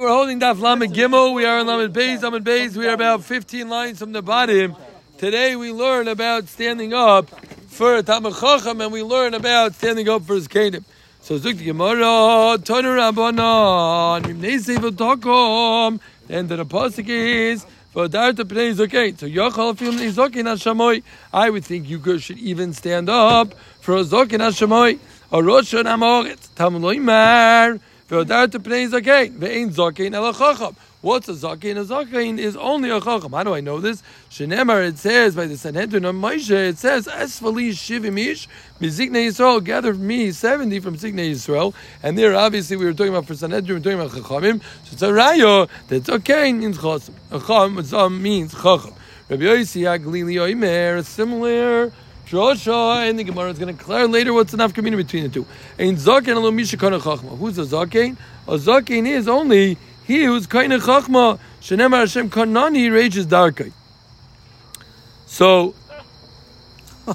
We're holding Daf Lamed Gimel. We are in Lamed Beis. Lamed Beis. We are about 15 lines from the bottom. Today we learn about standing up for a Talmud Chacham, and we learn about standing up for his kingdom. So Zuk Gemara, Toner Rabbanon, Yimnei Sevel Tokom. The end of the pasuk is. V'adarta pnei zokein. So yochal film zokein hashamoy. I would think you guys should even stand up for a zokein hashamoy. A rosh hamoritz. Talmud loymar. V'adarta pnei zokein. Ve'ein zokein el chacham. What's a zakein? A zakein is only a chacham. How do I know this? Shenemar, it says by the Sanhedrin of Moshe, it says, Esfali shivim ish, mizikne Yisrael, gather me 70 from Zikne Yisrael. And there, obviously, we were talking about for Sanhedrin, we were talking about chachamim. So it's a rayo, that zakein means chacham. Chacham means chacham. Rabbi Yossi Aglili Oimer, similar Drosha, and the Gemara is going to declare later what's enough community between the two. Ein zakein alo mishakana chachma. Who's a zakein? A zakein is only he who's of chachma, shenemar Hashem kanani rages darkai. So,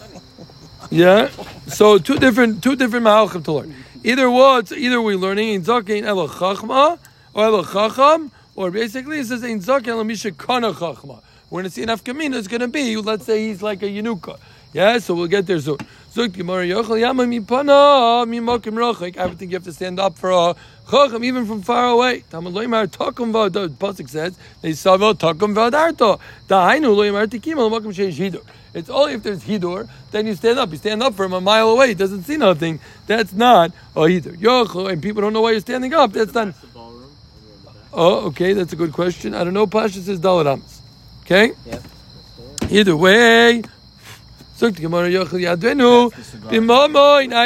yeah. So two different two different mahalchim to learn. Either what? Either we're learning in zakein ela chachma or ela chacham, or basically it says in zakein ela misha kana chachma. We're going to see enough kamina. It's going to be let's say he's like a yenuka. Yeah, so we'll get there soon. Zuk Gemara Yochel Yama Mipana Mimakim Rochik. I would think you have to stand up for a chacham even from far away. Talmud Loimar Takum. The pasuk says they saw Takum Vodarto. Dahainu Loimar Tikim Makim Sheish Hidur. It's only if there's hidur, then you stand up. You stand up from a mile away. He doesn't see nothing. That's not a hidur. Yochel, and people don't know why you're standing up. That's not. Oh, okay. That's a good question. I don't know. Pasha says Daladams. Okay. Yep. Either way. I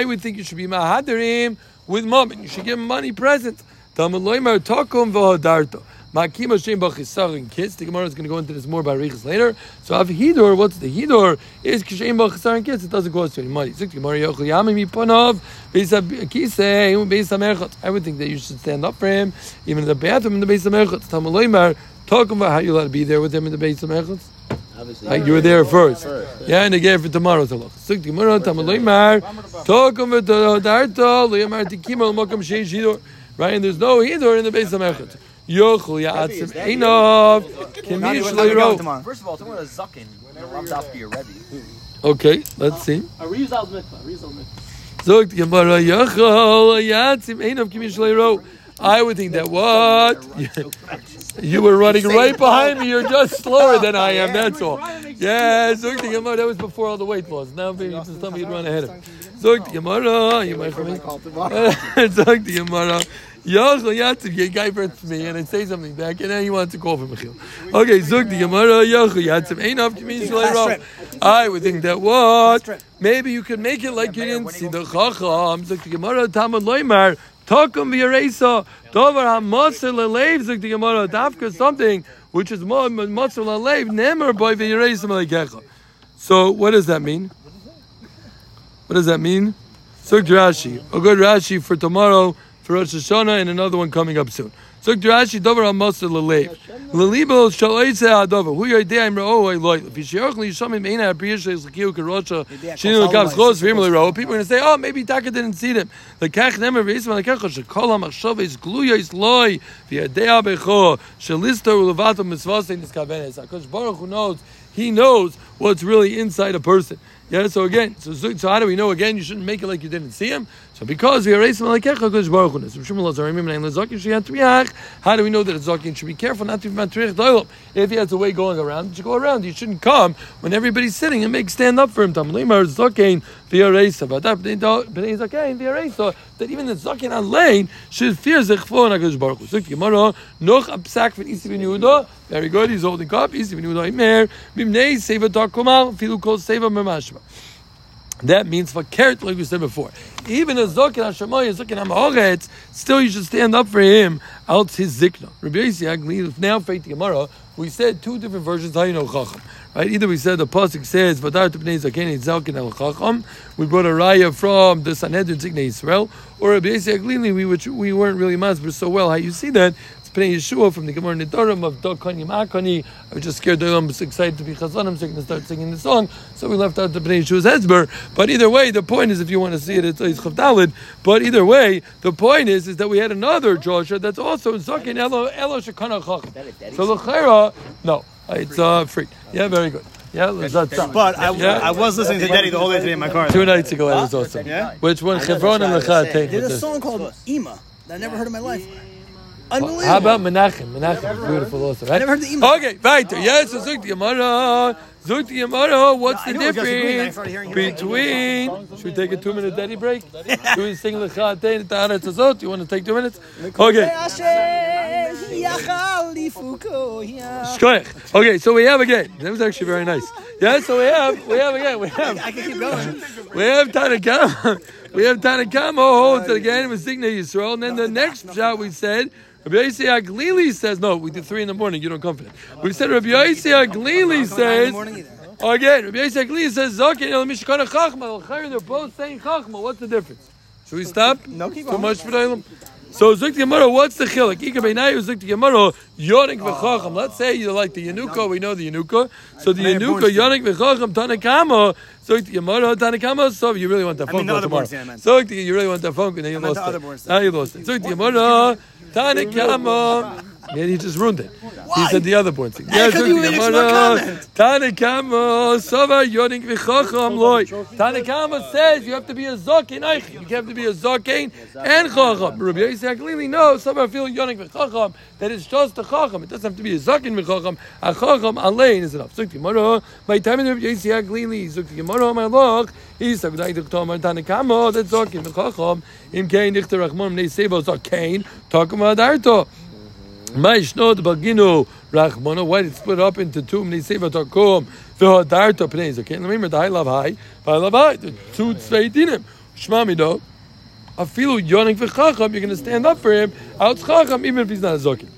would think you should be mahadarim with mom, and you should give him money present. Talmud loimer takum v'hodarto. Makima shem b'chisarin kids. The Gemara is going to go into this more by Riches later. So av hidor, what's the hidor? Is kishem b'chisarin kids. It doesn't cost you any money. Zuk Gemara yochel yamim yiponov beisa kisei beisa merchot. I would think that you should stand up for him, even in the bathroom in the beisa merchot. Talmud loimer takum how you allowed to be there with him in the beisa merchot. Obviously. Like you were there first. Yeah, and they gave it for tomorrow to look. Suk Gemara Tamaloy Mar Tokum v'Darto Liyamar Tikima L'Mokam Sheish Hidor. Right, and there's no Hidor in the base of Mechat. Yochel Ya'atzim Einov Kemish Leiro. First of all, someone is zucking. Rubbed off to Rebbe. Okay, let's see. A Rizal mitzvah. Rizal mitzvah. Zuk Gemara Yochel Ya'atzim Einov Kemish Leiro. I would think that what you were running right behind me. You're just slower than I am. That's all. Yeah, Zuk the Gemara. That was before all the weight loss. Now maybe you just tell me you'd run ahead of me. Zuk the Gemara. You might for me. Zuk the Gemara. Yochel Yatzim, your guy burns me, and I say something back, and then he wants to call for Mechil. Okay, Zuk the Gemara, Yochel Yatzim, ain't up to me, I would think that what? Maybe you could make it like you didn't see the Chacham. Zuk the Gemara, Tamad Loimar, Takum v'yaresa, Dover ha-moser lelev, zuk the Gemara, dafka something which is moser lelev, nemer boy v'yaresa melekecha. So what does that mean? What does that mean? Zuk Rashi, a good Rashi for tomorrow, for Rosh Hashanah, and another one coming up soon. Zuk Rashi, Dover ha-moser lelev. Lelibo shaloise ha-dover, hu yodei im ra'o ha'iloi, if yisheoch li yishamim eina ha-priya sheis l'kiyu karosha, shinu l'kavs chos v'im l'ro, people are going to say, oh, maybe Taka didn't see them. The kach nemer v'yisma l'kecha, shekol ha-machshov is gluya is loy, v'yadei ha-becho, shelisto u'levato mitzvah niskavenes. HaKadosh Baruch Hu knows, he knows what's really inside a person. Yeah, so again, so, so, how do we know again you shouldn't make it like you didn't see him? So because we erase him like Hu. How do we know that a Zakin should be careful not to be doilom? If he has a way going around, you should go around. You shouldn't come when everybody's sitting and make stand up for him. That even the Zakin on lane should fear zechfo and Hakadosh Baruch. Very good. He's holding up. Isi ben Yehuda Imer. Mimnei seva takumal. Filu kol seva memashma. That means for carrot, like we said before. Even a zokin hashemoy, a zokin hamoretz, still you should stand up for him. Out his zikna. Rabbi Yisrael now faith the Gemara. We said two different versions. How you know chacham, right? Either we said the pasuk says vadar tupnei zaken zalkin el chacham. We brought a raya from the Sanhedrin zikna Israel, or Rabbi Yisrael we which we weren't really masber so well. How you see that? It's It's Pnei Yeshua from the Gemara Nidorim of Do Kani Makani. I was just scared that I was excited to be Chazanim, so I can start singing the song. So we left out the Pnei Yeshua's Hezber. But either way, the point is, if you want to see it, it's Yitzchav Dalid. But either way, the point is, is that we had another Joshua that's also in Zakin Elo Elo Shekana Chacham. So L'Chera, no, it's uh, free. Yeah, very good. Yeah, that's But I, Yeah. I was listening to Daddy the whole day today in my car. Two nights ago, that was awesome. Yeah? Which one? Chevron and Lechat take Did a song called Ima that I never heard in my life. Unbelievable. How about Menachem? Menachem is beautiful also, right? never heard the email. Okay, weiter. Yes, so Zuk the Gemara. Zuk the Gemara. What's the I knew it was Yossi Green. I difference between? Should we take a two-minute daddy break? Should we sing Lechatein Ta'aret Azot? You want to take two minutes? Okay. Okay, so we have again. That was actually very nice. Yeah, so we have, we have again, we have. I can keep going. We have Tanakama. We have Tanakama holds oh, it again with Signa Yisrael. And then the next shot we said, Rabbi Yossi Aglili says, no, we did three in the morning, you don't confident. We said Rabbi Yossi Aglili says, again, Rabbi Yossi Aglili says, Zakin El Mishkana Chachma. They're both saying Chachma. What's the difference? Should we stop? No, keep Too much for the so Zuk Gemara, what's the chiluk? Ika beinayu Zuk Gemara, Yonik v'chacham. Let's say you like the Yanuka, we know the Yanuka. So the Yanuka, Yonik v'chacham, Tanakama. Zuk Gemara, Tanakama. So you really want that I phone mean call tomorrow. So you really want that phone call, then you lost it. Now you lost it. Zuk Gemara, Yeah, he just ruined it. He said the other point. Yeah, Because you comment. Tanakama, Sava Yonik v'chacham loy. Tanakama says you have to be a zokin. You have to be a zokin and chacham. Rabbi Yosef Aglili no. Some are feeling Yonik v'chacham that it's just a chacham. It doesn't have to be a zokin v'chacham. A chacham alein is enough. Zukti Gemara. By time Rabbi Yosef Aglili, Zukti Gemara my loch. He's a g'day d'chtomar Tanakama that's zokin v'chacham. Im kein dichter rachmon nei sebo zokin. Talking about arto. Maishnod baginu rachmona. Why did it split up into two? Mnei seva takom v'hadarta pnei zaken. Remember the high love high, high love high. The two tzvei dinim. Shma mido. Afilu yonik v'chacham. You're going to stand up for him. Out chacham even if he's not a zokin.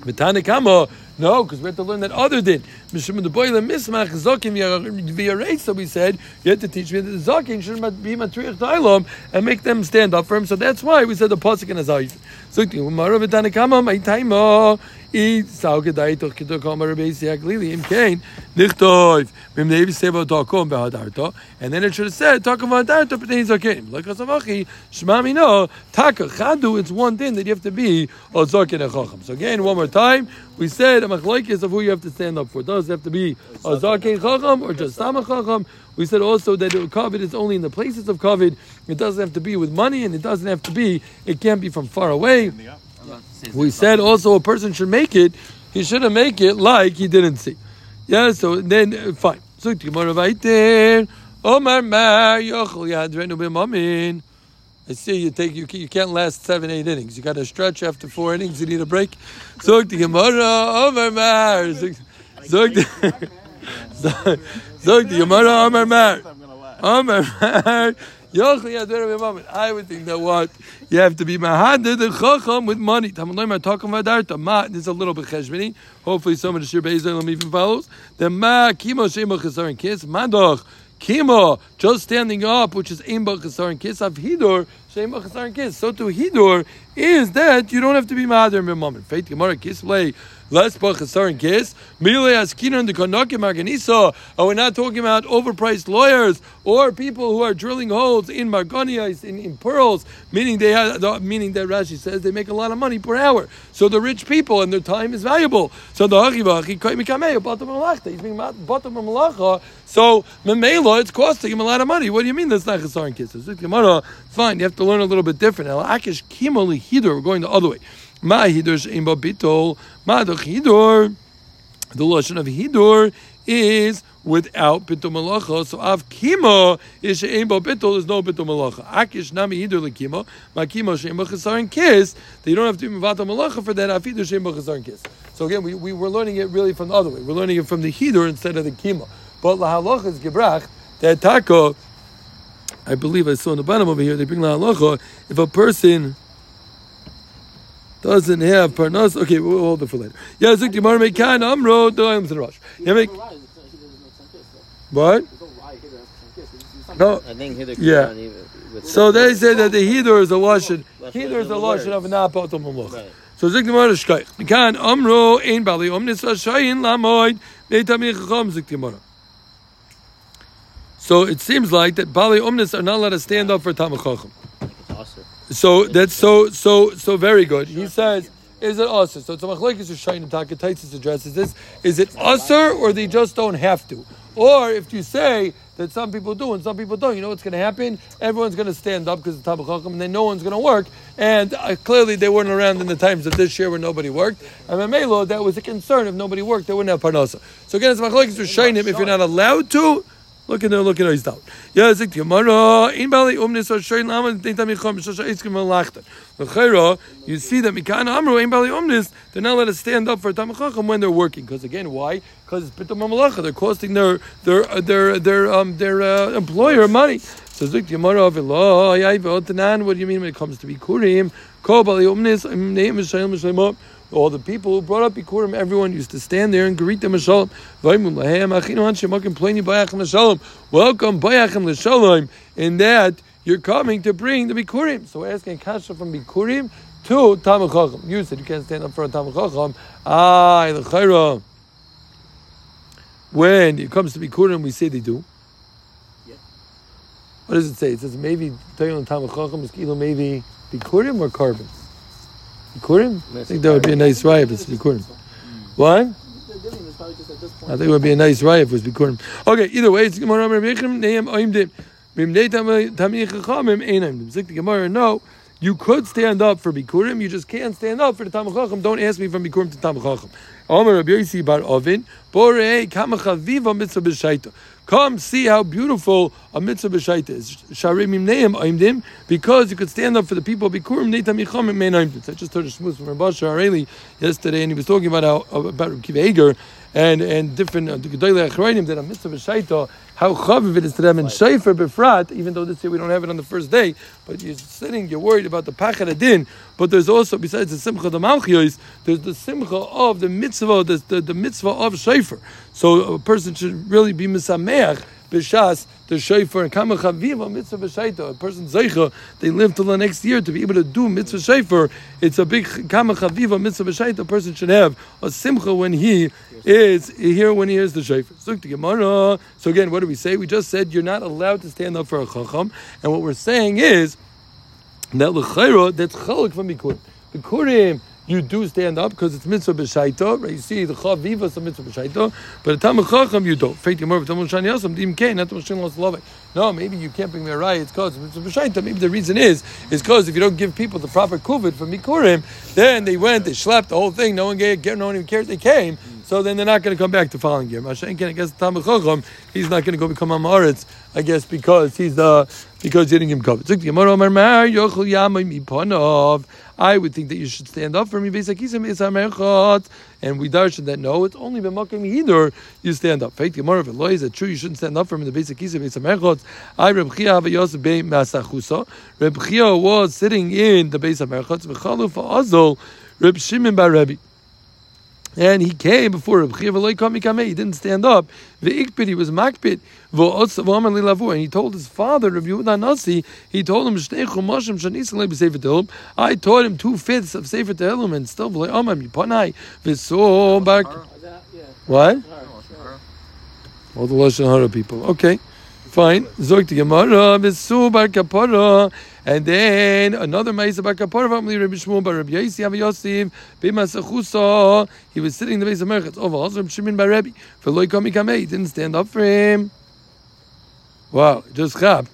V'tanekama. No, because we have to learn that other din. Mishum the the mismach zokim v'yarei. So we said you have to teach me that the zokim should be matriach ta'ilom and make them stand up for him. So that's why we said the pasuk in Azayif. So Gemara v'tanekama my taimo. I sau gedai toch kito kama Rabbi Yisrael Glili im kain nichtov bim nevi seva takom behadarto and then it should have said takom behadarto b'tei zakim like asavachi shma mino taka chadu it's one thing that you have to be a zakin and chacham so again one more time we said a machlokes of who you have to stand up for does it have to be a zakin chacham or just sama chacham we said also that kavod is only in the places of kavod. It doesn't have to be with money, and it doesn't have to be. It can't be from far away. We said also a person should make it. He shouldn't make it like he didn't see. Yeah. So then uh, fine. So Gemara weiter. Omar Mar Yochel Yadrenu B'Mamin. I see you take you you can't last seven eight innings. You got to stretch after four innings. You need a break. Zog the Gemara Omar Mar. Zog the zog the Gemara Omar Mar. Omar Mar. Yochel I would think that what you have to be mahaded the chacham with money. Talmud Loimar talking about darta. Ma, is a little bit cheshbeni. Hopefully, some of the shir beizayim even follows. The ma kimo shema chesaron kiss madoch kimo just standing up, which is imba chesaron kiss of hidor shema chesaron kiss. So to hidor is that you don't have to be mahader b'mamin. Faith gemara kiss play. Less chesaron kiss. Mile askinon the konokim marganisa. And we're not talking about overpriced lawyers or people who are drilling holes in margonias, in, in pearls, meaning they have, meaning that Rashi says they make a lot of money per hour. So the rich people and their time is valuable. So the hachivachi koi mikamei bottom malachta. He's being bottom malacha. So memela, it's costing him a lot of money. What do you mean that's not chesaron kisses? Gemara, fine. You have to learn a little bit different. El akish kimoli hidur. We're going the other way. Ma hidur she'im bitol. Ma hidur. The lashon of hidur is without bitul malacha. So av kimo is she'ein bo bitul. There's no bitul malacha. Akish nami hidur lekimo. Ma kimo she'ein bo chesaron kiss. They don't have to be mivatal malacha for that. Av hidur she'ein bo chesaron kiss. So again, we, we were learning it really from the other way. We're learning it from the hidur instead of the kimo. But lahalocha is gebrach that tako. I believe I saw in the bottom over here. They bring lahalocha if a person doesn't have parnas. Okay, we'll hold it for later. Yeah, Zik Gemara Mekan Amro Doim to the rush. Yeah, make what? No. I think Yeah. Even So they say that the Hidur is a lashon. Hidur is a lashon of not malacha. So zik the Gemara shkaich. Mikan amro ein bali omnis lamoid neitami chacham zik the Gemara. So it seems like that bali omnis are not allowed to stand up for tamid chacham. So that's so so so very good. He says, is it usher? So it's a machlekes Rishonim. Takataitis addresses this. Is it usher or they just don't have to? Or if you say that some people do and some people don't, you know what's going to happen? Everyone's going to stand up because of Tabach Chacham, and then no one's going to work. And uh, clearly they weren't around in the times of this year when nobody worked. And Mamelo, that was a concern. If nobody worked, they wouldn't have parnasa. So again, it's machlekes Rishonim. If you're not allowed to, Look at there, look at how he's down. Yeah, zik Gemara. In bali umnis or shoyin lama tinta micham shosha iskim malachta. L'chayra, you see that mikan amru in bali umnis. They're not allowed to stand up for tamachacham when they're working. Because again, why? Because it's pitam malacha. They're costing their their their their um their uh, employer money. So zik Gemara of Allah. What do you mean when it comes to bikurim? Ko bali umnis. Um, Name is shayim shayim all the people who brought up Bikurim, everyone used to stand there and greet them Shalom. Welcome, Bayachim L'Shalom. In that, you're coming to bring the Bikurim. So we're asking Kasha from Bikurim to Tamachachim. You said you can't stand up for a Tamachachim. Ah, the When it comes to Bikurim, we say they do. What does it say? It says maybe Tayon Tamachachim is maybe Bikurim or carbon. Bikurim? I think that would be a nice raya if it's Bikurim. Why? I think it would be a nice raya if it was Bikurim. Okay, either way, it's Gemara Rabbeichem Neim Oimdim. Mimnei Tamich Chachamim Einam. Zik the Gemara, no. You could stand up for Bikurim, you just can't stand up for the Tamach Chacham. Don't ask me from Bikurim to Tamach Chacham. Omer Rabbi Yossi Bar Ovin, Borei Kamachaviva Mitzvah B'Shaita. Come see how beautiful a mitzvah b'shaita is. Oimdim, because you could stand up for the people. Bikurim neitam yichomim mein oimdim. I just heard a shmuz from Rabbi Areli yesterday, and he was talking about how about Kiva Eger and and different uh, gedolei that a mitzvah b'shaita how chaviv it is to them in Shayfer Befrat, even though this year we don't have it on the first day, but you're sitting, you're worried about the Pachad Adin, but there's also, besides the Simcha the Malchios, there's the Simcha of the mitzvah, the, the, the mitzvah of Shayfer. So a person should really be Misameach b'shas the shayfer and kama chaviva mitzvah b'shaita. A person zeicha they live till the next year to be able to do mitzvah shayfer. It's a big kama chaviva mitzvah b'shaita. A person should have a simcha when he is here when he hears the. So, so again, what do we say? We just said you're not allowed to stand up for a chacham, and what we're saying is that l'chayra that's chalik from bikurim. Bikurim you do stand up because it's mitzvah b'shaita. Right? You see the chaviva is a mitzvah b'shaita, but a tamach chacham you don't. Feit yomor v'tamul shani yosam dim kein not los love No, maybe you can't bring me a raya. It's because it's mitzvah b'shaita. Maybe the reason is is because if you don't give people the proper kuvit for mikurim, then they went, they slapped the whole thing. No one gave, no one even cares they came. So then they're not going to come back the following year. Mashenkin, I guess Tamach Chacham, he's not going to go become Amaretz, I guess, because he's the because he didn't give him cover. I would think that you should stand up for me. And we darshan that no, it's only b'makim either you stand up. Faith Gemara a lawyer Is it true you shouldn't stand up for me the basic kisa b'is hamechot? I Reb Chia have be masachusa. Reb Chia was sitting in the base of merchot. V'chalu fa'azol Reb Shimon bar Rebbe. And he came before Reb Chiya He didn't stand up. Ve'ikpid, he was makpid. And he told his father, Reb Yehuda Nasi, he told him, I taught him two fifths of Sefer Tehillim, and still, Amam Yipanai, V'so. What? All the Lashon Hara people. Okay. Fine. Zog to Gemara, V'so Bar Kapara. And then another Ma'isa Bar Kapara, V'amli Rabbi Shmuel Bar Rabbi Yossi, Avi Yosef, B'masachusa. He was sitting in the base of Merchatz. Over, also Shimon Bar Rabbi. For Loi Kami Kamei. He didn't stand up for him. Wow, just chapped.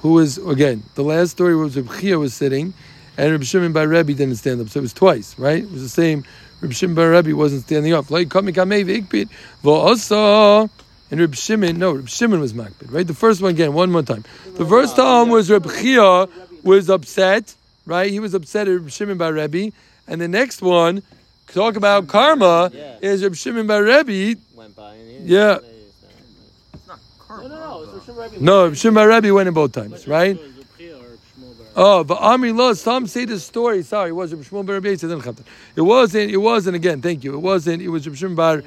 Who was again? The last story was Reb Chia was sitting, and Reb Shimon Bar Rebbe didn't stand up. So it was twice, right? It was the same. Reb Shimon Bar Rebbe wasn't standing up. Like coming kamei veikpit v'osa. And Reb Shimon, no, Reb Shimon was makbid, right? The first one again, one more time. The first time was Reb Chia was upset, right? He was upset at Reb Shimon Bar Rebbe, and the next one talk about karma yeah. is Reb Shimon Bar Rebbe. Went by yeah. It's not karma. No, no, no. No, Reb Shimon Bar Rebbe went in both times, right? Oh, but Amri some say the story. Sorry, it was Reb Shimon Bar Rebbe. It wasn't. It wasn't again. Thank you. It wasn't. It was Reb Shimon Bar.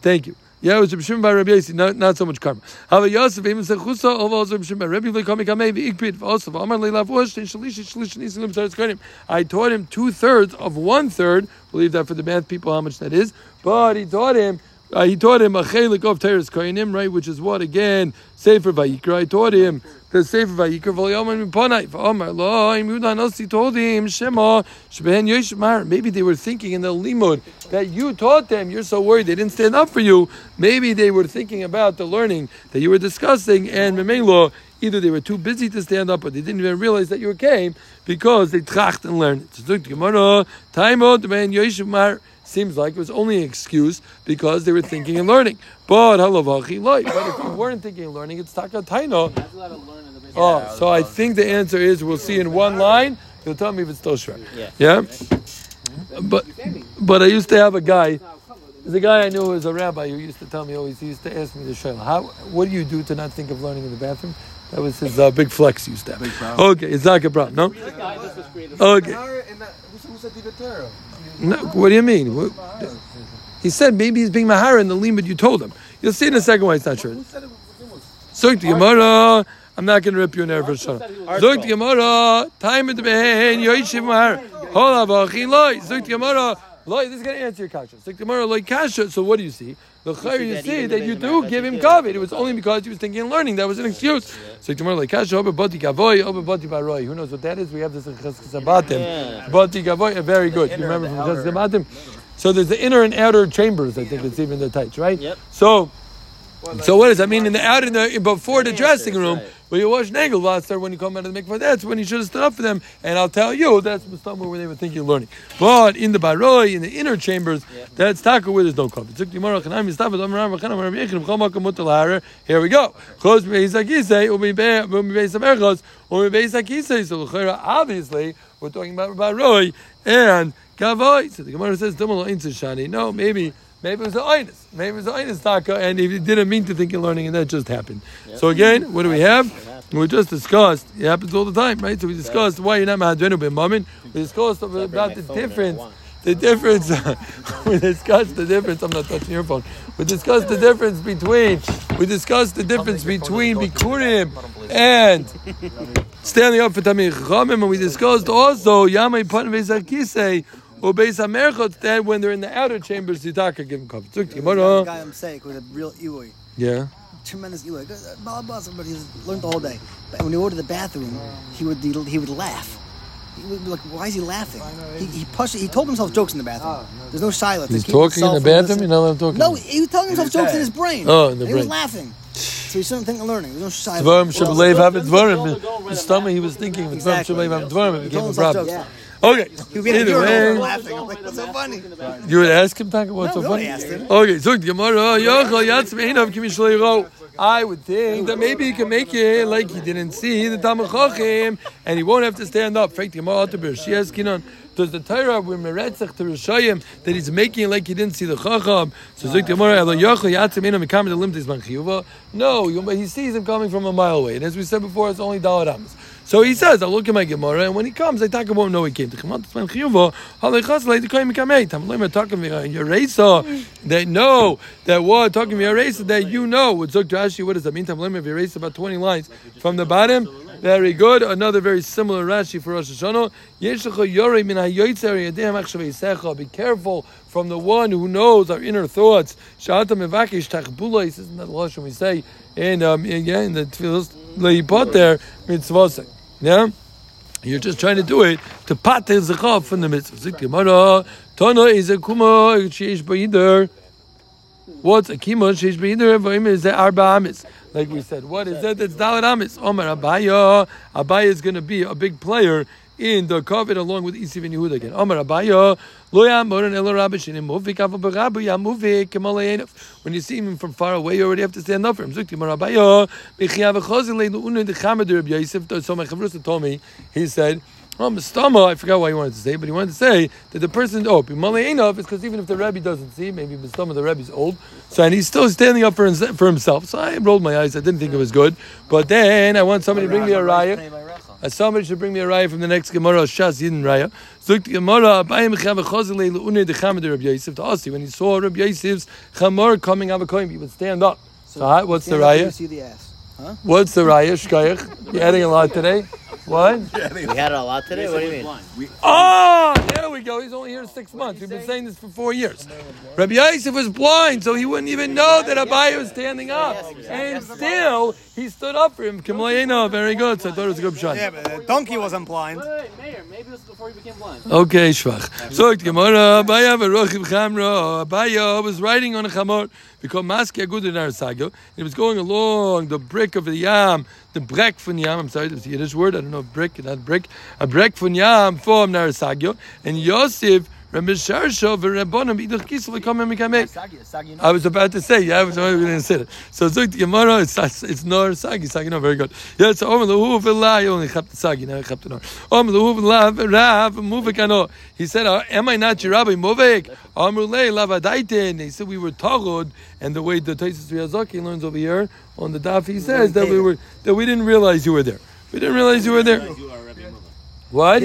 Thank you. Yeah, it was Rabbi Shimon by Rabbi Yossi, not, not so much karma. Hava Yosef, even said Chusa, over also Rabbi Shimon by Rabbi Yossi, Kamei V'ikpid, also, V'amar Leilav Osh, Ten Shalish, Shalish, Nisim, Taras Kodim. I taught him two thirds of one third, believe that for the math people how much that is, but he taught him uh, he taught him a chelik of teres koyanim, right? Which is what again Sefer Vayikra. I taught him the Sefer Vayikra. V'yomer miponai. V'omer lo. Yehuda Nasi told him Shema sheben yeshmar. Maybe they were thinking in the limud that you taught them. You're so worried they didn't stand up for you. Maybe they were thinking about the learning that you were discussing, and memelo. Either they were too busy to stand up, or they didn't even realize that you came because they tracht and learned. Time out, man, Yeshmar seems like it was only an excuse because they were thinking and learning. But halavachi. But if you weren't thinking and learning, it's taka taino. Oh, so I think the answer is we'll see in one line. You'll tell me if it's still shver. Yeah. Yeah. But but I used to have a guy. There's a guy I knew who was a rabbi who used to tell me always. He used to ask me the shayla, "How? What do you do to not think of learning in the bathroom?" That was his uh, big flex. He used to have. Okay, it's not a problem. No. Okay. No, what do you mean? What- he said maybe he's being mahara in the limud you told him. You'll see in a second why it's not true. Zog the Gemara. I'm not going to rip you an air for sure. Zog the Gemara. Time at the behen. Yoishiv mahara. Hold on, v'achin loy. Zog the Gemara. Loy, this is going to answer your kasha. Zog the Gemara loy kasha. So what do you see? The chayr you see that you do give him kavod. It was only because he was thinking and learning. That was an excuse. The Gemara loy kasha. Obe bati gavoy. Obe bati baroi. Who knows what that is? We have this in Cheskes Abatim. Bati gavoy. Very good. You remember from Cheskes. Abatim? So there's the inner and outer chambers. I think it's even the tights, right? Yep. So, so what does that mean? In the out in the before the dressing room, right. where you wash nagel lobster when you come out of the mikvah, that's when you should have stood up for them. And I'll tell you, that's somewhere where they were thinking of learning. But in the baroi, in the inner chambers, that's taka where there's no cover. Here we go. Close beis So l'chera, obviously, we're talking about baroi and kavoi. So the Gemara says, "Dumalo ein. No, maybe. Maybe it was the Einus. Maybe it was the Einus taka, and if he didn't mean to think and learning, and that just happened. So again, what do we have? We just discussed. It happens all the time, right? So we discussed why you're not mahadrenu b'mamin. We discussed about the difference. whenever I want. The difference. we discussed the difference. I'm not touching your phone. We discussed the difference between. We discussed the difference between bikurim and standing up for Tamir Chachamim, and we discussed also Yamai Pan Vezakise or Beis Hamerchot that when they're in the outer chambers, the Taka give them cover. Tzuk The Gemara. guy I'm saying was a real Eloi. Yeah. Tremendous Eloi. Uh, blah, blah, blah, but he's learned the whole day. But when he go to the bathroom, he would he would laugh. He would be like, why is he laughing? He, he pushed, he told himself jokes in the bathroom. There's no silence. He's talking in the bathroom. You know what I'm talking. No, about? he was telling himself jokes in his brain. Oh, in the and He was laughing. So he shouldn't think of learning. There's no Dvarim silence. Shabalev have Dvarim. The stomach he was thinking. Dvarim Exactly. Shabalev have Dvarim. It became a himself problem. Okay. He would be at the Either urinal way. laughing. I'm like, what's so funny? You would ask him, Taka, what's No, so nobody funny? Okay, so Gemara, Yochel Yatzim Einav Kimi Shleiro. I would think that maybe he can make it like he didn't see the Talmud Chachim, and he won't have to stand up. Fake the Gemara to Bereshiyas Kinon. Does the Torah with Meretzach to Rishayim that he's making it like he didn't see the Chacham? So the Gemara, Elo Yochel Yatzim Einav Mikam the Limtis Man Chiyuva. No, you- he sees him coming from a mile away, and as we said before, it's only Dalad Amos. So he says, I look at my Gemara, and when he comes, I talk about no, he came to Yeresa, they know that what, talking about Yeresa, that you know, with Zog Rashi, what does that mean? Tam Lemer Yeresa, about 20 lines from the bottom. Very good. Another very similar Rashi for Rosh Hashanah. Be careful from the one who knows our inner thoughts. Sha'ata Mevakish Tachbula. Isn't that the Lashon we say And um, in, yeah, in the Tfilos Leipot there, mitzvosek. Yeah? You're just trying to do it to pater zechav from the mitzvah. Tana is a kuma sheish b'yider. What's a kima sheish b'yider? Is the arba amis. Like we said, what is that? That's dalet amis. Omer Abaya. Abaya is going to be a big player in the covet along with Isiv and Yehuda again. Omer Abaya. Lo yamorin elo rabbi shinim muvik avu b'rabu yamuvik kemaleyenov. When you see him from far away, you already have to stand up for him. Zik Gemara Abaya. Michiyav v'chozin leinu unu dechamed Rabbi Yosef. So my chavrusa told me, he said, Oh, I forgot why he wanted to say, but he wanted to say that the person, oh, Bimaleinov is because even if the Rebbe doesn't see, maybe Mistama, the Rebbe's old, so and he's still standing up for, for himself. So I rolled my eyes, I didn't think it was good. But then I want somebody to bring me a riot. Somebody should bring me a raya from the next Gemara, Shas Yidin raya. Zuk the Gemara, Abayim Chav Chazile Leune de Chamad Rabbi Yosef to Asi. When he saw Rabbi Yosef's Chamor coming out of coin, he would stand up. So, how- what's the and You raya? see the ass. What's the raya? Shkayach? You're adding a lot today. What? We had a lot today. What do you mean? Oh, there we go. He's only here six months. We've been saying this for four years. Rabbi Yosef was blind, so he wouldn't even know that Abaye was standing up. And still, he stood up for him. Kimalayena, very good. So I thought it was a good shot. Yeah, but the donkey wasn't blind. Wait, wait, Mayor, maybe it was before he became blind. Okay, Shvach. So the Gemara, Abaya v'rochiv chamra. Was riding on a chamor because Maski Agud in Arasagyo. He was going along the brick of the Yam, the brek von Yam. I'm sorry, that's a Yiddish word. I don't know brick, not brick. A brek von Yam from Narasagyo. And Yosef, Rabbi Sharsho, v'Rabbonim, Idach Kisel, v'Kamem Mikameh. Sagi, Sagi, I was about to say, yeah, I was going to say it. So Zuk the Gemara, it's it's nor sagi sagi no very good. Yeah, so Om lehu v'la, you only chap the sagi, now you chap the nor. Om lehu v'la rav muvik ano. He said, uh, am I not your rabbi muvik? Amru lei lavadaitin. They said we were tagod, and the way the Taisus Riyazaki learns over here on the daf, he says that we were that we didn't realize you were there. We didn't realize you were there. What?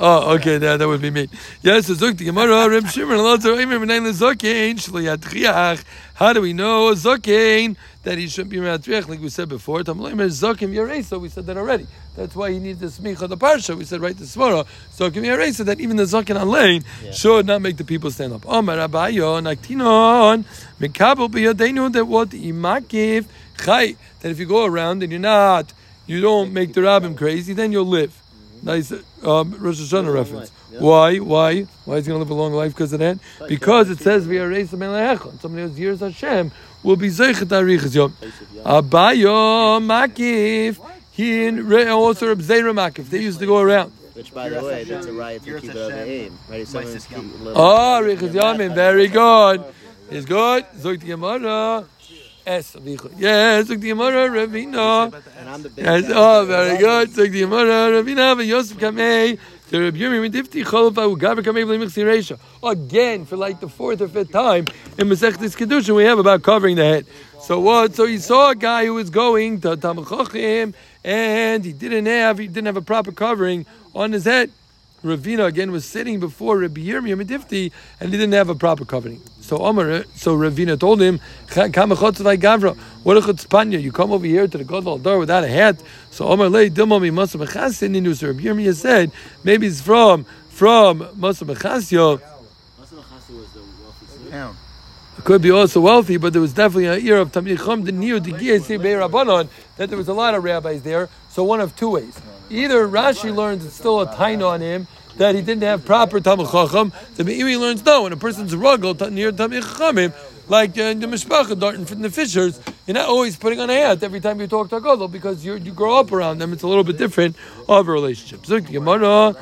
Oh, okay, that, that would be me. Yes, so Zuk the Gemara, Reb Shimon, Elazar, Eimer, B'nai Lezokein, Shli How do we know Zokein that he shouldn't be Matriach, like we said before? Tamleimer Zokim Yaresa, we said that already. That's why he needs the smicha the parsha. We said right this tomorrow. Zokim Yaresa, that even the Zokin on lane should not make the people stand up. Omar Abayo, Naktinon, Mikabel B'yadeinu, that what Imakiv, Chai, that if you go around and you're not, you don't make the rabbim crazy, then you'll live. Nice um, Rosh Hashanah reference. Why? Why? Why is he going to live a long life because of that? Because it says we are raised Melechon. Somebody who's years Hashem will be zeichet arichas yom. Abayo makif. He and also Reb Zera makif. They used to go around. Which, by the way, that's a riot to keep it aim. Right? If keep- Oh, Richas Yamin, very good. It's good. Zog the Gemara. Es avichu. Yes, zog the Gemara. Ravina. And I'm the big Yes, oh, very good. Zog the Gemara. Ravina. Yosef Kamei. The Rabbi Yirmi Medifti Cholofa Ugaber Kamei V'Limich Reisha. Again, for like the fourth or fifth time in Masechet Kiddushin, we have about covering the head. So what? So he saw a guy who was going to Tamachachim, and he didn't have he didn't have a proper covering on his head. Ravina again was sitting before Rabbi Yirmiyah Medifti, and he didn't have a proper covering. So Omar, eh, so Ravina told him, gavra, what a chutzpanya! You come over here to the Gadol door without a hat." So Omar lay dilmo mi masa mechasin inu. So Rabbi Yirmiyah said, maybe it's from from masa mechasio. It could be also wealthy, but there was definitely an ear of Tamir Chum, the near the that there was a lot of rabbis there. So one of two ways. Either Rashi learns it's still a taina on him that he didn't have proper Tamil Chacham. The Meiri learns no, when a person's ruggle near Tamil Chachamim, like uh, the Mishpacha Darton from the Fishers, you're not always putting on a hat every time you talk to a Gadol because you grow up around them. It's a little bit different of a relationship. The Gemara.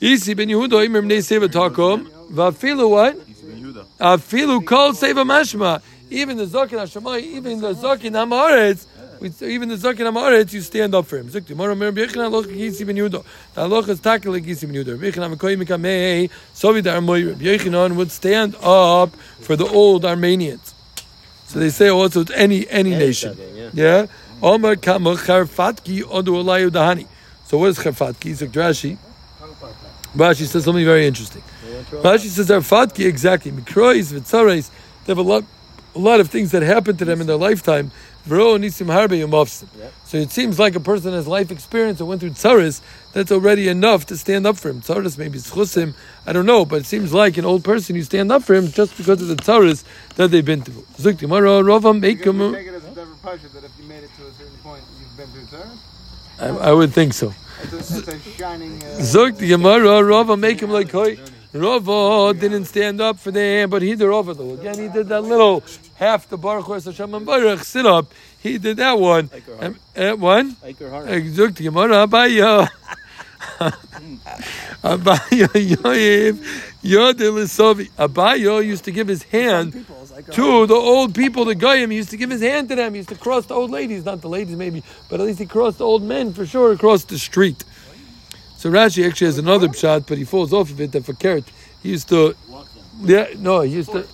Isi ben Yehuda imem nei seva takom. Vafilu what? Afilu kol seva mashma. Even the Zakin Hashemayim, even the Zakin Hamaretz, even the Zakin Hamaretz, you stand up for him. Zuk tomorrow, Mer Bechina Loch Gisi ben Yehuda. The Loch is tackle Gisi ben Yehuda. Bechina Mekoy Mikamei. Sovi Armoy. Rabbi Yechinon would stand up for the old Armenians. So they say also it's any any Any nation. Yeah. Omar Kama Charfatki Odu Olayu Dahani. So what is Charfatki? Zuk Rashi. Rashi says something very interesting. Rashi says Charfatki exactly. Mikrois v'tzareis. They have a lot, a lot of things that happen to them in their lifetime. V'ro nisim harbe yomavsim. So it seems like a person has life experience and went through tzaris. That's already enough to stand up for him. Tzaris maybe it's chusim. I don't know, but it seems like an old person you stand up for him just because of the tzaris that they've been through. Zuk Gemara, Rava Take it Meikamu. as a different pressure that if you made it to a certain point, you've been through term. I, I would think so. It's a, it's a shining. Uh, Gemara, Rava make him like hoy. Rava didn't stand up for them, but he did Rava though. Again, he did that little half the Baruch Hu Hashem and Baruch sit up. He did that one. And, and one. Iker Hart. Zog the Gemara, Abaya. Yoyev Yodel Sovi. Abaya used to give his hand People, it's like, to the old people, the goyim. He used to give his hand to them. He used to cross the old ladies, not the ladies maybe, but at least he crossed the old men for sure across the street. So Rashi actually has another shot, but he falls off of it. That for carrot, he used to. Yeah, no, he used to.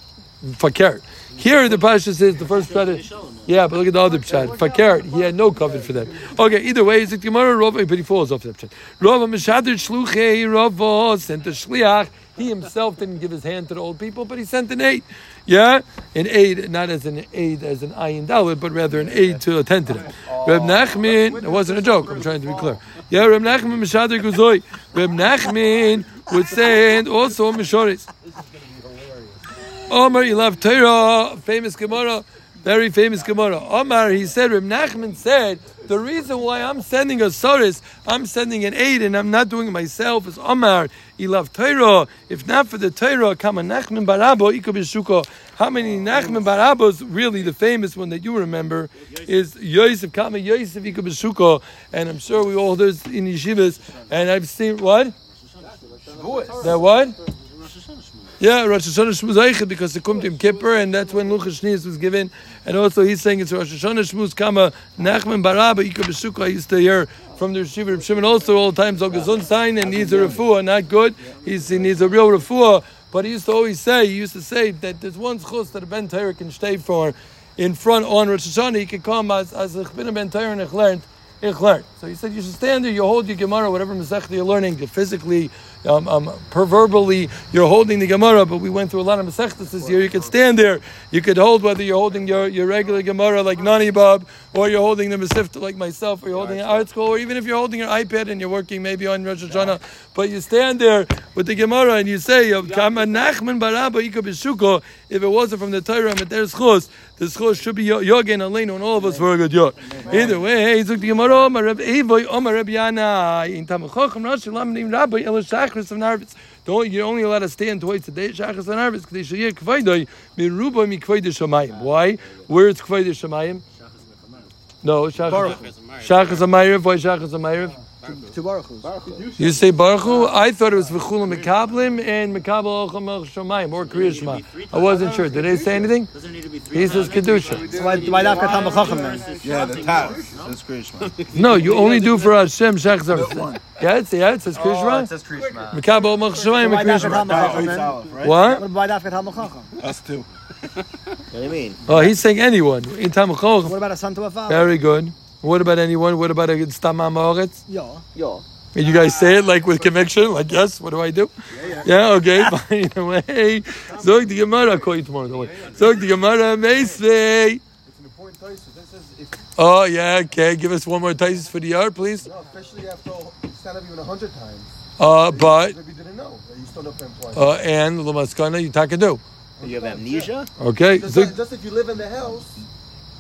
Fakir. Here the Pasha says the first credit. Yeah, but look at the other pshat. Fakir, he had no covet for them. Okay, either way, it's a Gemara Rava, but he falls off that pshat. Rava Meshader Shluchei Rava oh, sent the shliach. He himself didn't give his hand to the old people, but he sent an aid. Yeah, an aid, not as an aid as an ayin dalit, but rather an aid to attend to them. Reb Nachman, it wasn't a joke. I'm trying to be clear. Yeah, Reb Nachman Meshader Guzoi. Reb Nachman would send also Meshoris. Omar Ilav Torah, famous Gemara, very famous Gemara. Omar, he said, Reb Nachman said, the reason why I'm sending a soris, I'm sending an aid, and I'm not doing it myself, is Omar Ilav Torah. If not for the Torah, Kama Nachman Barabo, Iko Bishuko. How many Nachman Barabos, really the famous one that you remember, is Yosef, Kama Yosef Iko Bishuko, and I'm sure we all those in yeshivas, and I've seen, what? That what? Yeah, Rosh Hashanah Shmuz Eichel because the Kumt Im Kippur, and that's when Luchas Shnias was given. And also he's saying it's Rosh Hashanah Shmuz Kama Nachman Baraba Ika B'Sukkah. I used to hear from the Shiva Reb Shimon also all the time Zog Gesundsein and needs a refuah, not good. He's, he needs a real refuah. But he used to always say, he used to say that there's one chus that a Ben Torah can stay for in front on Rosh Hashanah. He can come as as a Ben Torah and learned. So he said you should stand there, you hold your Gemara, whatever Masechta you're learning, you physically, um, um, proverbially, you're holding the Gemara, but we went through a lot of Masechtas this year. You could stand there, you could hold whether you're holding your, your regular Gemara like Nani Bob, or you're holding the Masifta like myself, or you're holding an ArtScroll, or even if you're holding your iPad and you're working maybe on Rosh Hashanah, but you stand there with the Gemara and you say, Kama Nachman Baraba Ika B'Shuko, if it wasn't from the Torah but there's chus, the chus should be Yogan Aleinu and all of us for a good yod. Either way, hey, Zuk the Gemara, Omar Reb Evoy, Omar Reb Yana, in Tamachochem, Rosh Lamnim Rabbi, El Shachris of Narvis. Don't you're only allowed to stand twice a day. Shachris of Narvis, because they should hear Kvaidoi, Miruba mi Kvaidoi Shamayim. Why? Where is Kvaidoi Shamayim? No, Shachris Shachris Amayriv. Why Shachris Amayriv? To Baruch Hu. You say Baruch Hu? I thought it was V'chulam Mekablim and Mekabel Ocham El Shamayim or Kriya Shema. I wasn't sure. Did they say anything? Doesn't need to be He says Kedusha. So why, why not Katam Chacham then? Yeah, the Taz. That's Krishma. No, you only do for Hashem Shachris. Yeah, it's, yeah, it says Kriya Oh, Shema. it says Krishma. Mekabel Ocham Shamayim Why and not Kriya Shema. Katam Chacham then? Olive, right? What? Why not Katam Chacham? Us too. What do you mean? Oh, he's saying anyone. In time. What about a son to a father? Very good. What about anyone? What about a Stamam Haaretz? Yeah. Yo. And you guys say it like with conviction, like yes. What do I do? Yeah, yeah. yeah okay, fine. Either way, zog the Gemara. I'll call you tomorrow. Don't worry. Zog the Gemara. Meisvei. It's an important place. This is if, Oh yeah, okay. Give us one more Taisus for the yard, please. no, especially after stand up even a hundred times. Uh, but Maybe you didn't know that you stood up and twice. uh, and Lamaskana, you taka do. You have amnesia? Okay. just, Zog, just if you live in the house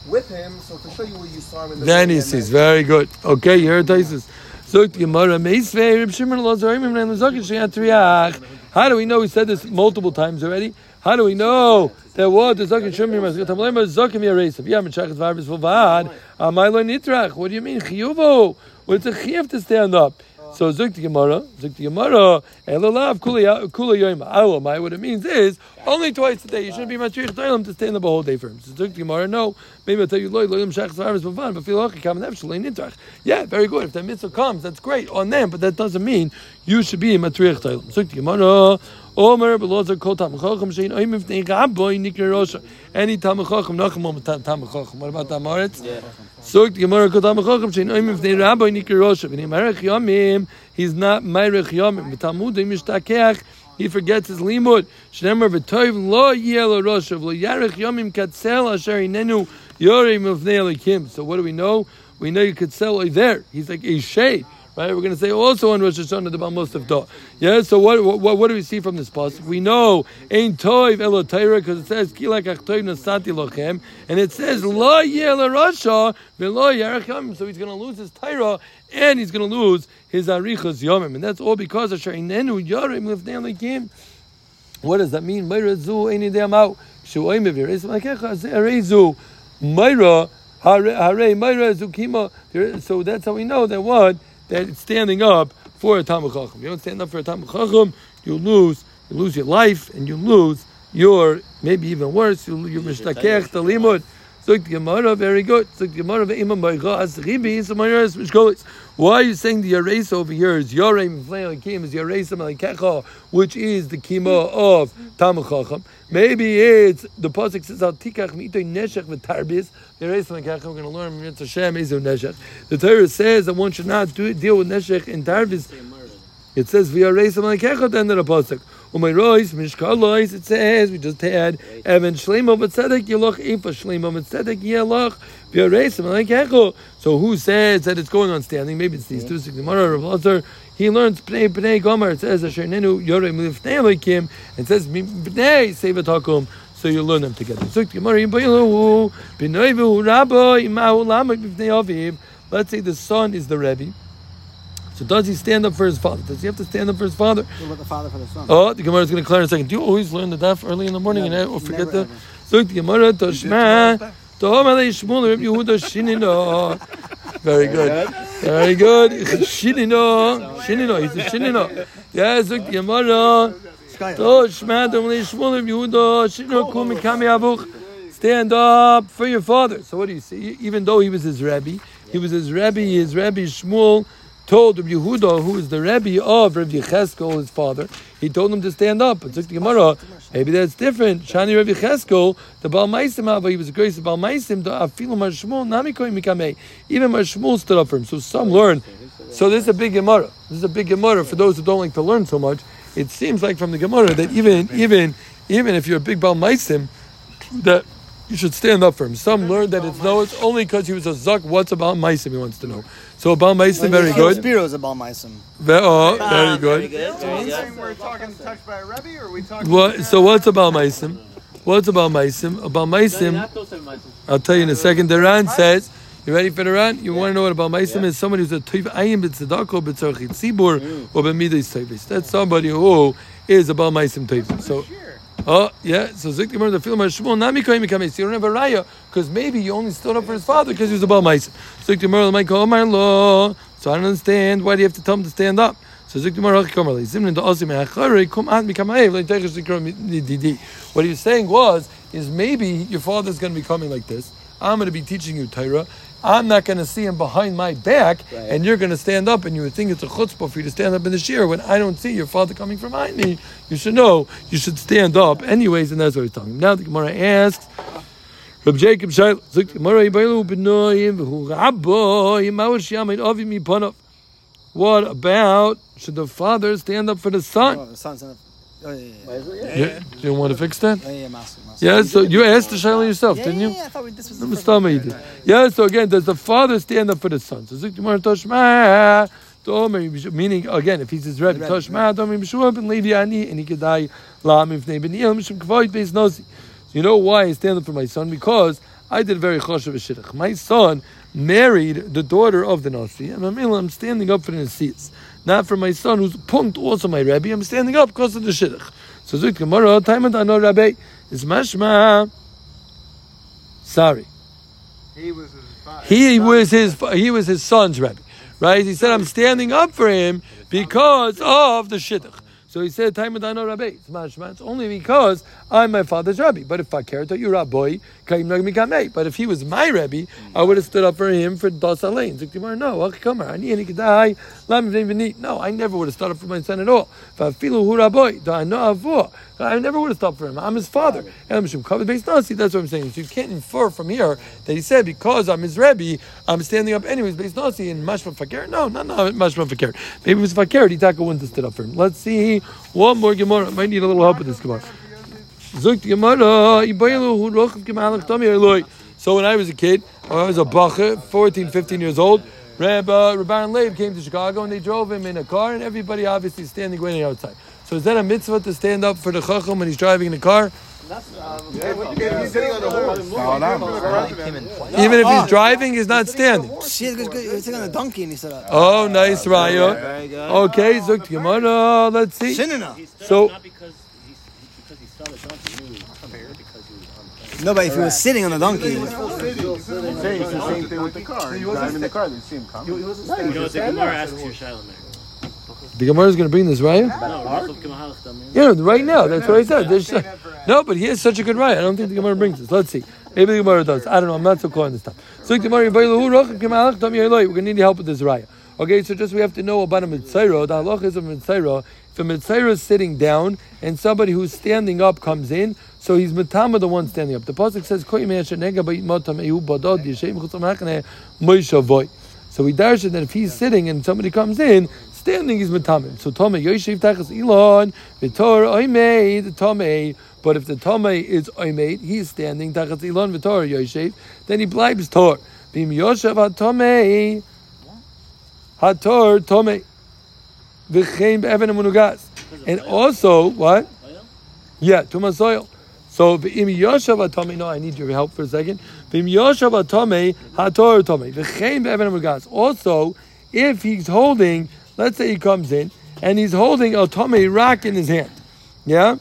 with him, so to show you where you saw him in the then he sees. Very good. Okay, you heard Taisus. Zog the Gemara. Meisvei. Reb Shimon lo zorim im neim zokin sheyat triach. How do we know? We said this multiple times already. How do we know that what the zaken shemir mas gatam zaken yaresav? Yeah, mechachas varbis vovad. Amaylo nitrach. What do you mean chiyuvo? Well, it's a chiyuv to stand up. So zuk the Gemara, zuk the Gemara, elolav kula yoyma. Alamai. What it means is only twice a day. You shouldn't be matrich toilim to stand up a whole day for him. So zuk the Gemara. No, maybe I'll tell you loy loyim shachas varbis vovad. But feel okay, come nefshalei nitrach. Yeah, very good. If that mitzvah comes, that's great on them. But that doesn't mean you should be matrich toilim. Zuk the Gemara. Omer belozer kol tam shein oim ifnei rabboy nikra rosha. Any tam chacham nachem om tam tam. What about tamaretz? Zog the Gemara kol tamchacham, shein oim ifnei rabboy nikra rosha. V'nei merech yomim. He's not merech yomim. V'talmudim yishtakeach. He forgets his limud. Shnemer v'toiv lo yelo rosha. V'lo yarech yomim katzel asher inenu yorim ifnei elikim. So what do we know? We know you could sell there. He's like a shade. Right, we're going to say oh, also on Rosh Hashanah the Balmos of Dah. Yeah, so what, what what do we see from this pasuk? We know Ein Toiv Elo because it says Kilak Achtoiv Nasati Lochem, and it says Lo Yel Rasha Velo Yarech So he's going to lose his Torah and he's going to lose his Arichas Yomim, and that's all because of Inenu Yorim Lifnei Likim. What does that mean? Meira Zu Eini Deam Out Shuoim Eviris Makecha Zerezu Meira Hare Meira Zukima. So that's how we know that what that it's standing up for a Talmud Chacham. You don't stand up for a Talmud Chacham, you lose, you lose your life, and you lose your maybe even worse, you you mishtakech the limud. The Gemara, very good. The Gemara, ve'imam b'aycha as ribi, my ears, mishkolis. Why are you saying the Yares over here is Yorei Miflei Kim is Yares Malikecha, which is the Kima of Tamachacham? Maybe it's the pasuk says Al Tikach Mitoy Neshech v'Tarbis. Yares Malikecha. We're going to learn Mitzvah Hashem Ezu Neshech. The Torah says that one should not do, deal with Neshech in Tarbis. It says V'Yares Malikecha at the end the Rois Mishkal Lois. It says we just had Evan Shlemo B'Tzedek Yeloch Ifa Shlemo B'Tzedek Yeloch V'Yares Malikecha. So who says that it's going on standing? Maybe it's these two. Gemara Rav Lazar. He learns Bnei Bnei Gomer. It says Asher Nenu Yorei Milifnei. It says Hakum. So you learn them together. So Gemara Yibayilu B'Noivu Rabba Imahu Lamak B'Nei Aviv. Let's say the son is the Rebbe. So does he stand up for his father? Does he have to stand up for his father? What about the father for the son? Oh, the Gemara is going to clear in a second. Do you always learn the daf early in the morning Never, and or forget never, the? ever. So the Gemara Toshma. Tom alei Shmuel Reb Yehuda Shinino. Very good. Very good. Shinino. Shinino. He's a Shinino. Yes, look, the Gemara. Toshma Tom alei Shmuel Reb Yehuda Shinino Kum Mikami Abuch. Stand up for your father. So what do you see? Even though he was his Rebbe, he was his Rebbe, his Rebbe Shmuel told Rabbi Yehuda, who is the Rebbe of Rabbi Cheskel, his father, he told him to stand up. But took the Gemara, maybe that's different. Shani Rabbi Cheskel, the Baal Maisim, but he was a of Baal Maisim, the Afilu Marshmul, Namikoi Mikame. Even Marshmul stood up for him. So some learn. So this is a big Gemara. This is a big Gemara for those who don't like to learn so much. It seems like from the Gemara that even even even if you're a big Baal Maisim, that you should stand up for him. Some learned that it's no, it's only because he was a Zuck. What's about Maisim? He wants to know. So about Maisim, very good. Spiro is a Baal Maisim. Ve- oh, Ah, very good. Very. Very good. We're talking touched by a Rebbe, or are we talking? What, so what's about Maisim? What's about Maisim? About Maisim, Not those seven mice. I'll tell you in a second. The Ran says, you ready for the Ran? You want to know what about Maisim is? Somebody who's a Tuv Ayim b'tzedako b'tzarchit tzibur or b'midei tzayvis. That's somebody who is about Maisim Tuv. So, oh, yeah. So Zik Gemara, the film Shmuel, Nami Koyim Mikames. You don't have a raya because maybe he only stood up for his father because he was about Maisim. Zik Gemara, my call my. So I don't understand. Why do you have to tell him to stand up? So Zik Gemara, Kamarli. Zimnin to Osim Achare, Kum Ad Mikamaev, like Techesh Zikra Didi. What he was saying was, is maybe your father's going to be coming like this. I'm going to be teaching you Torah. I'm not going to see him behind my back, and you're going to stand up, and you would think it's a chutzpah for you to stand up in the shir when I don't see your father coming from behind me. You should know you should stand up, anyways, and that's what he's talking. Now the Gemara asks. Reb Jacob Shail, Zuk Gemara Yibailu Benoyim V'hu Rabbo Yimawar Shiamid Avi Mipanav. What about should the father stand up for the son? Oh, the son's in a. Oh, yeah, yeah, yeah. Yeah, you want to fix that? Oh, yeah, yeah, Master, Master. Yeah, so you asked the Shaila yourself, Yeah, didn't you? yeah, I thought we, this was the Let me first me. did. Yeah, so again, does the father stand up for the son? So Zik Gemara Toshma, Tomer, Yibishu- meaning again, if he's his Rebbe, Rebbe, Toshma, Tomer Yibishua ben Levi Ani, and he could die Lam if Nei ben Il, Mishum Kavoid Beis Nosi. So you know why I stand up for my son? Because I did very choshev shidduch. My son married the daughter of the Nasi, and I'm, I'm standing up for the Nasi's. Not for my son, who's punked also my Rebbe. I'm standing up because of the shidduch. So Zik Gemara, time and I know Rabbi is mashma. Sorry. He was his father. He was his he was his son's rebbe, right? He said, "I'm standing up for him because of the shidduch." So he said, "Time Adano Rabbi." It's mashma. It's only because I'm my father's rebbe. But if I cared to you, Rabbi, but if he was my rebbe, I would have stood up for him for alein. Ziktimar, no, No, I never would have stood up for my son at all. I Rabbi, never would have stopped for him. I'm his father. And I'm covered based nasi. That's what I'm saying. So you can't infer from here that he said because I'm his rebbe, I'm standing up anyways based nasi and mashma fakir. No, no, no, mashma fakir. Maybe it was fakir. Ditaka wouldn't have stood up for him. Let's see one more gemara. Might need a little help with this gemara. So when I was a kid, I was a bacher, 14, 15 years old. Reb, uh, Rabban Leib came to Chicago and they drove him in a car, and everybody obviously standing waiting outside. So is that a mitzvah to stand up for the chacham when he's driving in the car? If he's sitting on the horse. Even if he's driving, he's not standing. Shit, good, good. He was sitting on a donkey and he said, uh, Oh, nice raya. Okay, Zuk Gemara. Let's see. So because he, because he saw the donkey move, because he was on No, but if he was sitting on the donkey, Saying it's the same thing with the car. He's driving the car. They see him coming. You know the Gemara asks your Shiloh the Gemara is going to bring this right. No, Russell Gemahalach, I mean. Yeah, right now. That's what I said. There's, no, but he has such a good raya. I don't think the Gemara brings this. Let's see. Maybe the Gemara does. I don't know. I'm not so clear on this stuff. So the Gemara, we're going to need help with this raya. Okay, so just we have to know about a mitzayro. The halach is a mitzayro. If a mitzayro is sitting down and somebody who's standing up comes in, so he's matama the one standing up. The pasuk says, "Koi me'ashenega ba'itmotam ehu bodod yishem chutzam hachne moisha voy." So we darshan that if he's sitting and somebody comes in, standing is matamim. So tome yoshev tachas ilon v'tor oimei the tome. But if the tome is oimei, he's standing tachas ilon v'tor yoshev, then he blibes tor. V'im yoshev ha-tomei hator tome v'chein be'evan amunugas. And also what? Yeah, tumas oil. So v'im yoshev atome. No, I need your help for a second. V'im yoshev atome hator tome v'chein be'evan amunugas. Also, if he's holding, let's say he comes in and he's holding a tome rock in his hand. Yeah.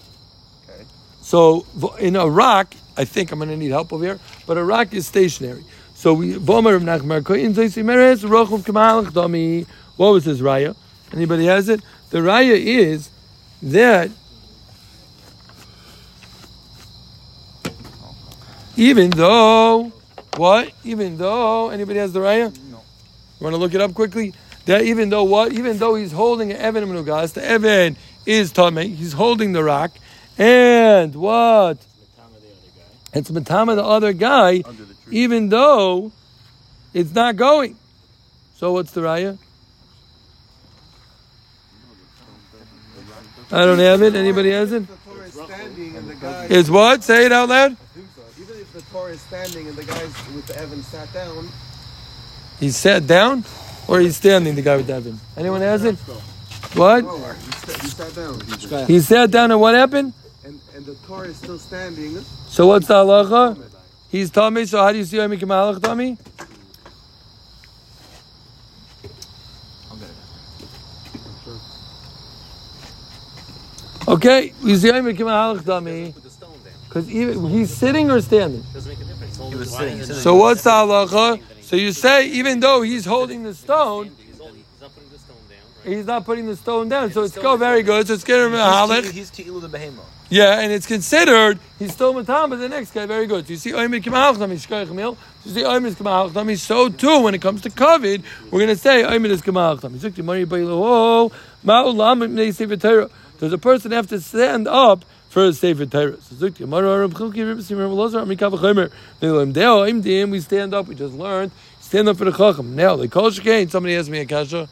So in a rock, I think I'm going to need help over here, but a rock is stationary. So we Vomer of Nachmar Koyin Meres Rochum Kamalach Dami. What was his raya? Anybody has it? The raya is that even though what? Even though anybody has the raya? No. You want to look it up quickly? That even though what? Even though he's holding an Evan Menugas, the Evan is Tomei, he's holding the rock, and what? It's Matama the other guy, the even though it's not going. So what's the raya? I don't have it. Anybody has it? Is standing and the guy. It's what? Say it out loud. Even if the Torah is standing and the guys with the Evan sat down, He sat down, or he's standing. The guy with Evan. Anyone has it? What? no, he sat, he sat down, He sat down, and what happened? and and the Torah is still standing. So what's the halacha? He's tummy. So how do you see Omi Kamalach tummy? Okay, we see Omi Kamalach tummy Put the because he's sitting or standing. Doesn't make a difference. He was sitting. So what's the halacha? So you say even though he's holding the stone, He's, not putting the stone down, right? he's not putting the stone down. So it's go very good. So it's getting him a halach. He's Ki'ilu the. Yeah, and it's considered he's still matam, but the next guy very good. So you see, Omer Kimalach is Shkoich. You see, Omer is Kimalach So too, when it comes to kavod, we're going to say Omer is Kimalach Zukti Mari Bailo oh, Ma'ulam Ibnei Sefer Torah. Does a person have to stand up a Sefer Torah? So Zukti Mari Rab Chilki Rib Simir Velozar Amikav Chomer. Nilam Deo Imdim. We stand up. We just learned. Stand up for the Chacham. Now the Kol Shekain. Somebody asked me a kasha.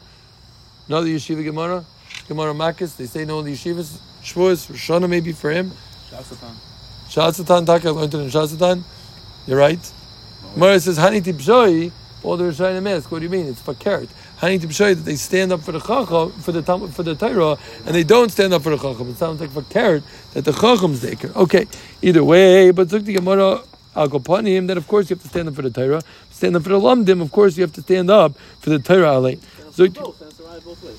Know the Yeshiva Gemara, Gemara Makis. They say no the yeshivas. Shavuos, Shana maybe for him. Shatzatan Taka learned it in Shatzatan. You're right. Mara says Hani Tipshoi. All the Rishonim ask, what do you mean? It's for carrot. Hani Tipshoi that they stand up for the Chacham for the for the Torah and they don't stand up for the Chacham. It sounds like for carrot that the Chacham's daker. Okay, either way, but Zuk the Gemara. I'll go upon him that of course you have to stand up for the Torah. Stand up for the Lamdim, of course you have to stand up for the Torah Alei. Zuk Both. That's the both ways.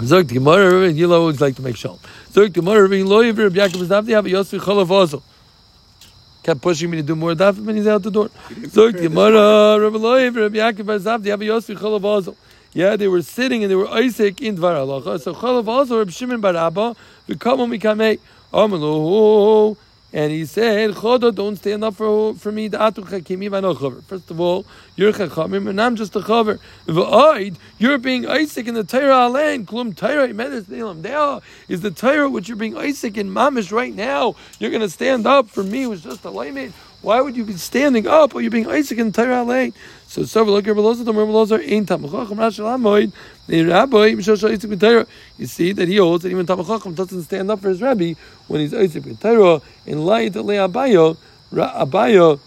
Zog Gemara, and Yilo always like to make shalom. Zog Gemara, Loyev, Rabbi Yaakov Zavdi, have a Yosef Cholav Ozel. Kept pushing me to do more daf, and he's out the door. Zog Gemara, Rabbi Loyev, Rabbi Yaakov Zavdi, have a Yosef Cholav Ozel. Yeah, they were sitting and they were Isaac in Dvar Halacha. So Cholav Ozel, Rabbi Shimon Bar Abba, v'kamo mikamei, Amalu, and he said, Chodo, don't stand up for, for me, Da'atu chakimi v'ano chaver. First of all, you're chachamim, and I'm just a chaver. V'oid, you're being Isaac in the Torah Alen, klum Torah, deo, is the Torah which you're being Isaac in mamish right now. You're going to stand up for me, was just a layman. Why would you be standing up while you're being Isaac in the Torah Alen? So, look at Belozah, the Belozah, ain't tamachacham rashal amoid, the rabbi, mishosha Isaac in Torah. You see that he holds that even tamachacham doesn't stand up for his rabbi when he's Isaac in Torah. In light of Abayo, Abayo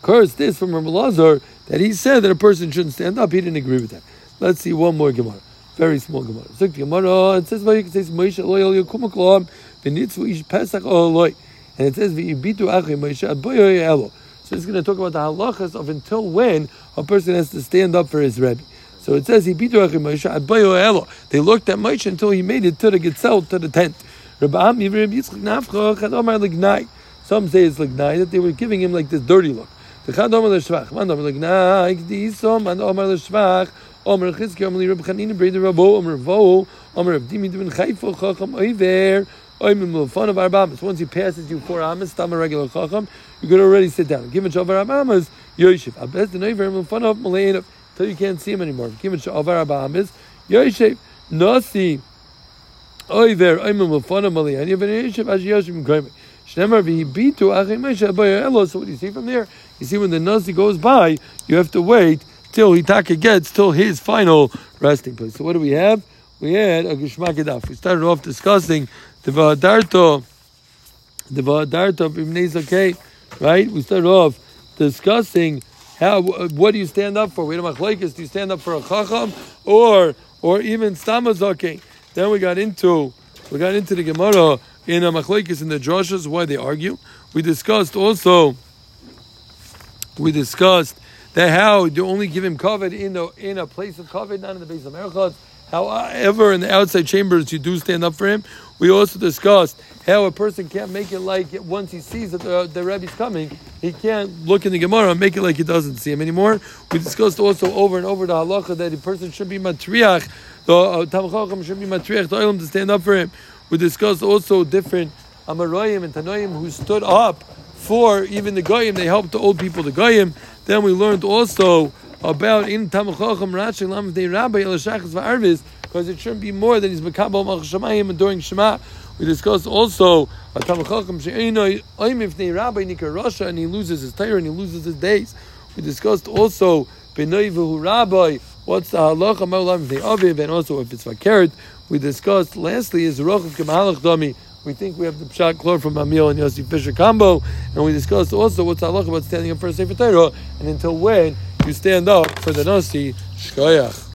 cursed this from Rabbi Lazar that he said that a person shouldn't stand up. He didn't agree with that. Let's see one more Gemara. Very small Gemara. Zuk Gemara. It says, "Vayik says Moshe lo yol yakum kolam v'nitzvu ish pesach oloi," and it says, "V'yibitu achim Moshe aboyo elo." So it's going to talk about the halachas of until when a person has to stand up for his rebbe. So it says, "Yibitu achim Moshe aboyo elo." They looked at Moshe until he made it to the Gitzel, to the tent. Some say it's Lignai that they were giving him like this dirty look. The. Once he passes you four amas, tam a regular chacham, you could already sit down. Give it to Avar Arbamas, Yoshev. Abez the Noiver Lufan of Malayin until you can't see him anymore. Give it to Avar Arbamas, Yoshev. Nasi. Oiver Oimim Lufan of Malayin. Yoshev as Yoshev Goyim. Shnemar v'hibitu achay Moshe elo. So what do you see from there? You see when the Nasi goes by, you have to wait till Hitaka gets till his final resting place. So what do we have? We had a Gishmak Edaf. We started off discussing the Vahadarto, the Vahadarto Ibn Zakeh, right? We started off discussing how, what do you stand up for? We had a do you stand up for a Chacham or, or even Stamazake? Then we got into, we got into the Gemara in a machlekes in the drushes, why they argue. We discussed also, we discussed that how you only give him kavod in a, in a place of kavod, not in the base of Merchot. However, in the outside chambers, you do stand up for him. We also discussed how a person can't make it like once he sees that the, the Rebbe's coming, he can't look in the Gemara and make it like he doesn't see him anymore. We discussed also over and over the halacha that a person should be matriach, the uh, Tamachacham should be matriach, the Olam to stand up for him. We discussed also different Amarayim and Tanoim who stood up for even the Goyim, they helped the old people, the Goyim. Then we learned also about in Tamachacham Rashi Lam de Rabbi Elashachas Va'arvis, because it shouldn't be more than he's Makabal And during Shema. We discussed also uh, a Tamachacham She'enoi Oim Ifnei Rabbi Nikar Rasha, and he loses his Torah and he loses his days. We discussed also Benoi V'hu Rabbi, what's the halacha Ma'olam Ifnei Aviv, and also if it's Vakeret. We discussed lastly is Rochav Kemalach Dami. We think we have the Pshat Klor from Amil and Yossi Fisher combo, and we discussed also what's the halacha about standing up for a Sefer Torah, and until when you stand up for the Nasi Shkoyach.